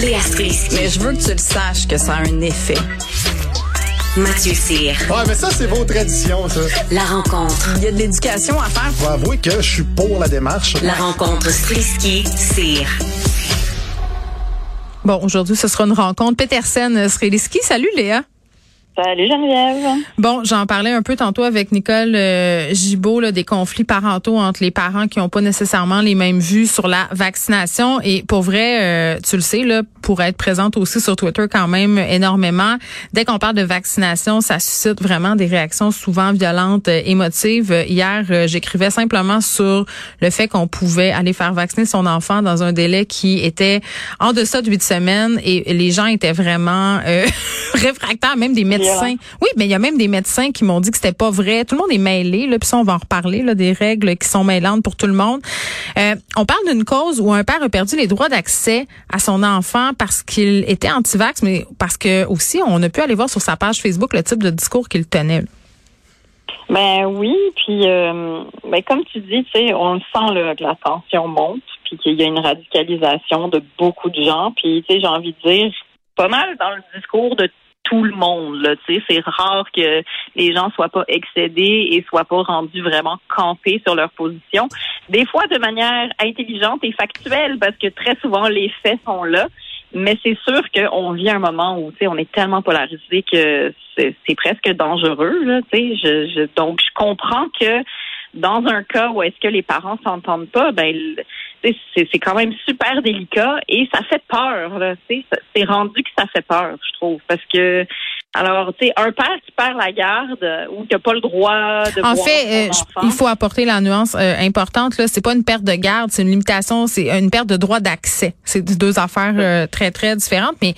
Léa Strisky. Mais je veux que tu le saches que ça a un effet. Mathieu Cyr. Ouais, mais ça, c'est vos traditions, ça. La rencontre. Il y a de l'éducation à faire. Faut avouer que je suis pour la démarche. La rencontre Strisky-Cyr. Bon, aujourd'hui, ce sera une rencontre Petersen-Sreliski. Salut Léa. Salut Geneviève. Bon, j'en parlais un peu tantôt avec Nicole euh, Gibault là, des conflits parentaux entre les parents qui n'ont pas nécessairement les mêmes vues sur la vaccination. Et pour vrai, euh, tu le sais, là, pour être présente aussi sur Twitter quand même énormément, dès qu'on parle de vaccination, ça suscite vraiment des réactions souvent violentes, euh, émotives. Hier, euh, j'écrivais simplement sur le fait qu'on pouvait aller faire vacciner son enfant dans un délai qui était en deçà de huit semaines et les gens étaient vraiment réfractaires, même des médecins. Oui, mais il y a même des médecins qui m'ont dit que c'était pas vrai. Tout le monde est mêlé, là, puis ça, on va en reparler, là, des règles qui sont mêlantes pour tout le monde. Euh, on parle d'une cause où un père a perdu les droits d'accès à son enfant parce qu'il était anti-vax, mais parce que aussi, on a pu aller voir sur sa page Facebook le type de discours qu'il tenait. là. Ben oui, puis euh, ben comme tu dis, tu sais, on le sent là, que la tension monte, puis qu'il y a une radicalisation de beaucoup de gens, puis tu sais, j'ai envie de dire pas mal dans le discours de tout le monde. Là, c'est rare que les gens soient pas excédés et soient pas rendus vraiment campés sur leur position. Des fois de manière intelligente et factuelle, parce que très souvent les faits sont là. Mais c'est sûr qu'on vit un moment où, on est tellement polarisé que c'est presque dangereux, là. Je, je, donc, je comprends que dans un cas où est-ce que les parents s'entendent pas, ben, c'est quand même super délicat et ça fait peur, là, C'est rendu que ça fait peur, je trouve, parce que, alors, tu sais, un père qui perd la garde euh, ou qui n'a pas le droit de En voir fait, son euh, il faut apporter la nuance euh, importante. Là, c'est pas une perte de garde, c'est une limitation, c'est une perte de droit d'accès. C'est deux affaires euh, très très différentes. Mais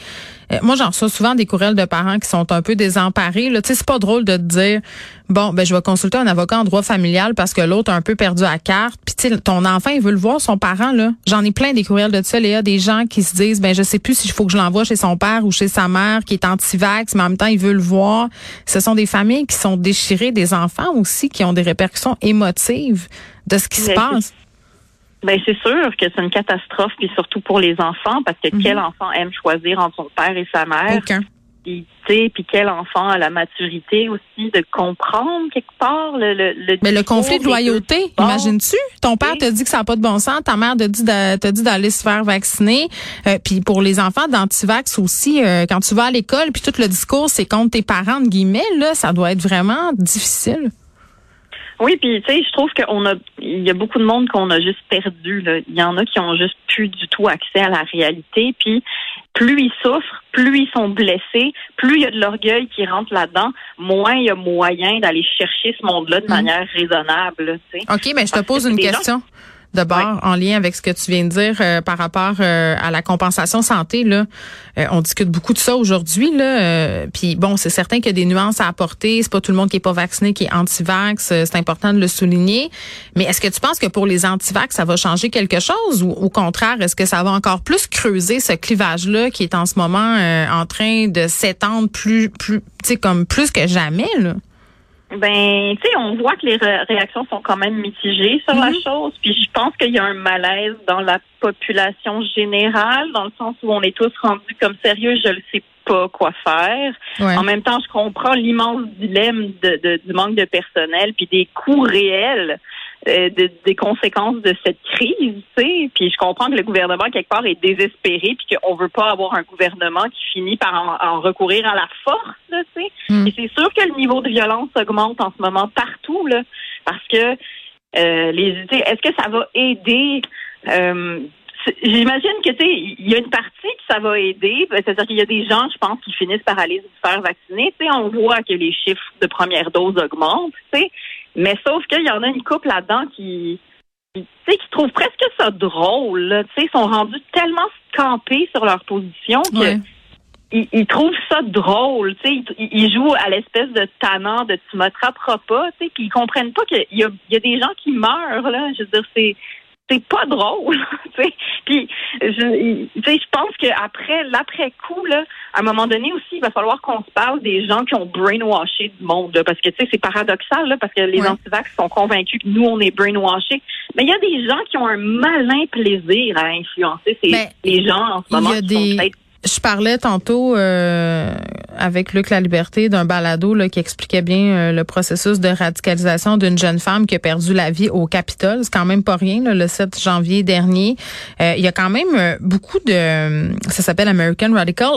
euh, moi, j'en reçois souvent des courriels de parents qui sont un peu désemparés. Là, tu sais, c'est pas drôle de te dire bon, ben je vais consulter un avocat en droit familial parce que l'autre a un peu perdu la carte. Puis tu sais, ton enfant, il veut le voir son parent là. J'en ai plein des courriels de ça. Léa, des gens qui se disent ben je sais plus s'il faut que je l'envoie chez son père ou chez sa mère qui est anti-vax, mais en même temps il veut le voir. Ce sont des familles qui sont déchirées, des enfants aussi qui ont des répercussions émotives de ce qui se passe. Ben c'est sûr que c'est une catastrophe, puis surtout pour les enfants, parce que quel enfant aime choisir entre son père et sa mère, Aucun. puis tu sais, puis quel enfant a la maturité aussi de comprendre quelque part le le, le Mais le conflit de loyauté, imagines-tu? Ton père te dit que ça n'a pas de bon sens, ta mère te dit te dit d'aller se faire vacciner. Euh, puis pour les enfants d'antivax aussi, euh, quand tu vas à l'école, puis tout le discours, c'est contre tes parents, de guillemets, là, ça doit être vraiment difficile. Oui, puis tu sais, je trouve qu'on a, il y a beaucoup de monde qu'on a juste perdu. Là. Il y en a qui ont juste plus du tout accès à la réalité. Puis plus ils souffrent, plus ils sont blessés, plus il y a de l'orgueil qui rentre là-dedans, moins il y a moyen d'aller chercher ce monde-là de manière raisonnable. OK, mais je te pose une gens- D'abord, en lien avec ce que tu viens de dire euh, par rapport euh, à la compensation santé, là, Euh, on discute beaucoup de ça aujourd'hui, là. euh, Puis bon, c'est certain qu'il y a des nuances à apporter. C'est pas tout le monde qui est pas vacciné qui est anti-vax. euh, C'est important de le souligner. Mais est-ce que tu penses que pour les anti-vax, ça va changer quelque chose ou au contraire, est-ce que ça va encore plus creuser ce clivage-là qui est en ce moment euh, en train de s'étendre plus, plus, tu sais, comme plus que jamais, là? Ben, tu sais, on voit que les ré- réactions sont quand même mitigées sur la chose. Puis je pense qu'il y a un malaise dans la population générale, dans le sens où on est tous rendus comme sérieux, je ne sais pas quoi faire. Ouais. En même temps, je comprends l'immense dilemme de, de- du manque de personnel, puis des coûts réels euh, de- des conséquences de cette crise, tu sais. Puis je comprends que le gouvernement, quelque part, est désespéré, puis qu'on veut pas avoir un gouvernement qui finit par en, en recourir à la force, tu sais. Mm. Et c'est sûr que le niveau de violence augmente en ce moment partout, là, parce que euh, les, est-ce que ça va aider euh, J'imagine que tu sais, il y a une partie que ça va aider, ben, c'est-à-dire qu'il y a des gens, je pense, qui finissent par aller se faire vacciner. Tu sais, on voit que les chiffres de première dose augmentent, tu sais, mais sauf qu'il y en a une couple là-dedans qui, qui, tu sais, qui trouvent presque ça drôle. là. Tu sais, ils sont rendus tellement campés sur leur position que Ouais. ils, ils trouvent ça drôle, tu sais, ils, ils jouent à l'espèce de tannant de tu m'attraperas pas, tu sais, puis ils comprennent pas qu'il y y a des gens qui meurent là, je veux dire c'est c'est pas drôle. Puis je, je pense qu'après, l'après coup, là, à un moment donné aussi, il va falloir qu'on se parle des gens qui ont brainwashé du monde, là, parce que tu sais, c'est paradoxal, là, parce que les Ouais. antivax sont convaincus que nous, on est brainwashés. Mais il y a des gens qui ont un malin plaisir à influencer ces, Ben, les gens en ce il y moment a qui des- sont peut-être Je parlais tantôt euh, avec Luc La Liberté d'un balado là, qui expliquait bien euh, le processus de radicalisation d'une jeune femme qui a perdu la vie au Capitole. C'est quand même pas rien, là, le 7 janvier dernier. Euh, il y a quand même euh, beaucoup de... Ça s'appelle American Radical.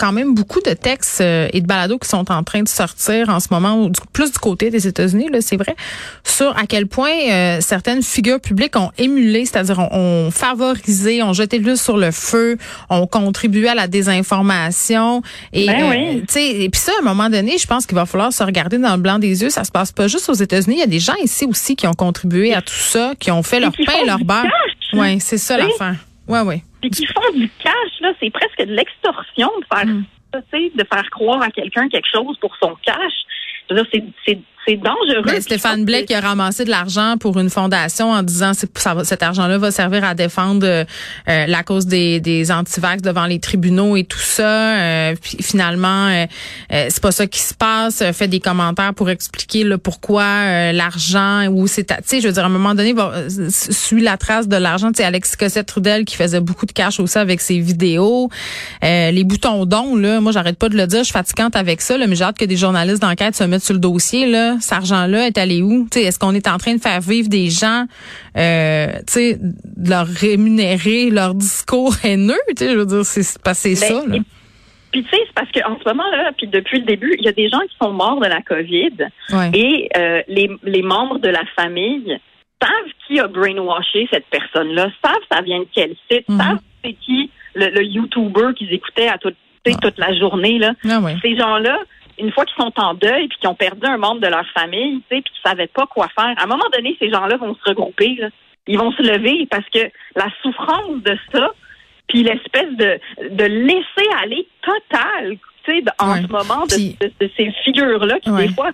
Quand même beaucoup de textes euh, et de balados qui sont en train de sortir en ce moment, plus du côté des États-Unis, là, c'est vrai, sur à quel point euh, certaines figures publiques ont émulé, c'est-à-dire ont, ont favorisé, ont jeté l'huile sur le feu, ont contribué à la désinformation. Et, Ben euh, oui. sais, et puis ça, à un moment donné, je pense qu'il va falloir se regarder dans le blanc des yeux. Ça se passe pas juste aux États-Unis. Il y a des gens ici aussi qui ont contribué à tout ça, qui ont fait leur pain et leur beurre. Ouais, c'est ça sais. l'affaire. Ouais, ouais. puis qui font du cash, là, c'est presque de l'extorsion de faire Mm. ça, tu sais, de faire croire à quelqu'un quelque chose pour son cash. C'est, c'est, dangereux. Ben, Puis Stéphane Blais qui a ramassé de l'argent pour une fondation en disant que cet argent-là va servir à défendre euh, euh, la cause des, des antivax devant les tribunaux et tout ça. Euh, puis finalement, euh, euh, c'est pas ça qui se passe. Euh, fait des commentaires pour expliquer là, pourquoi l'argent ou c'est, tu sais, je veux dire à un moment donné, va, suit la trace de l'argent. Tu sais, Alexis Cossette Trudel qui faisait beaucoup de cash aussi avec ses vidéos, Euh, les boutons dons là. Moi, j'arrête pas de le dire, je suis fatigante avec ça. Là, mais j'ai hâte que des journalistes d'enquête se mettent sur le dossier là. Cet argent-là est allé où? Est-ce qu'on est en train de faire vivre des gens, euh, de leur rémunérer leur discours haineux? Je veux dire, c'est c'est pas c'est Ben, ça. Là. et- Puis tu sais, c'est parce qu'en ce moment-là, puis depuis le début, il y a des gens qui sont morts de la COVID Ouais. et euh, les, les membres de la famille savent qui a brainwashé cette personne-là, savent ça vient de quel site, Mhm. savent c'est qui le, le YouTuber qu'ils écoutaient à toute, sais, toute la journée. Là. Ah ouais. Ces gens-là, une fois qu'ils sont en deuil puis qu'ils ont perdu un membre de leur famille, tu sais, puis qu'ils savaient pas quoi faire, à un moment donné, ces gens-là vont se regrouper. Là. Ils vont se lever parce que la souffrance de ça, puis l'espèce de, de laisser aller total, tu sais, en Ouais. ce moment, de, Puis- de- de ces figures-là qui, Ouais. des fois,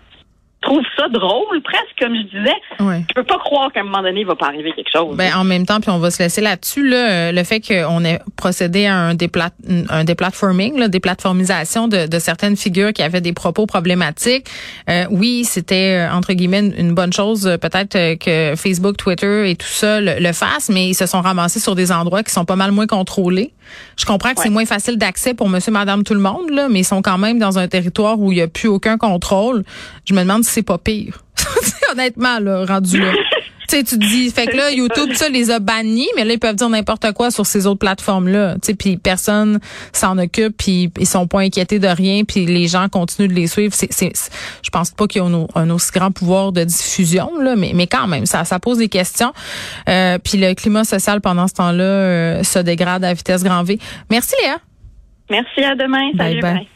trouvent ça drôle, presque, comme je disais. Ouais. Je peux pas croire qu'à un moment donné, il va pas arriver quelque chose. Ben, en même temps, puis on va se laisser là-dessus, là, euh, le fait qu'on ait procédé à un, déplat, un déplatforming, là, déplatformisation de, de certaines figures qui avaient des propos problématiques. Euh, oui, c'était, euh, entre guillemets, une, une bonne chose, euh, peut-être que Facebook, Twitter et tout ça le, le fassent, mais ils se sont ramassés sur des endroits qui sont pas mal moins contrôlés. Je comprends que c'est moins facile d'accès pour monsieur, madame, tout le monde, là, mais ils sont quand même dans un territoire où il n'y a plus aucun contrôle. Je me demande si c'est pas pire. Honnêtement, là, rendu là. Tu sais, tu te dis, fait que là, YouTube, ça, les a bannis, mais là, ils peuvent dire n'importe quoi sur ces autres plateformes-là. Tu sais, puis personne s'en occupe, puis ils sont pas inquiétés de rien, puis les gens continuent de les suivre. C'est, c'est, je pense pas qu'ils ont un, un aussi grand pouvoir de diffusion, là, mais, mais quand même, ça, ça pose des questions. Euh, puis le climat social pendant ce temps-là euh, se dégrade à vitesse grand V. Merci, Léa. Merci, à demain. Bye Salut, bye. bye.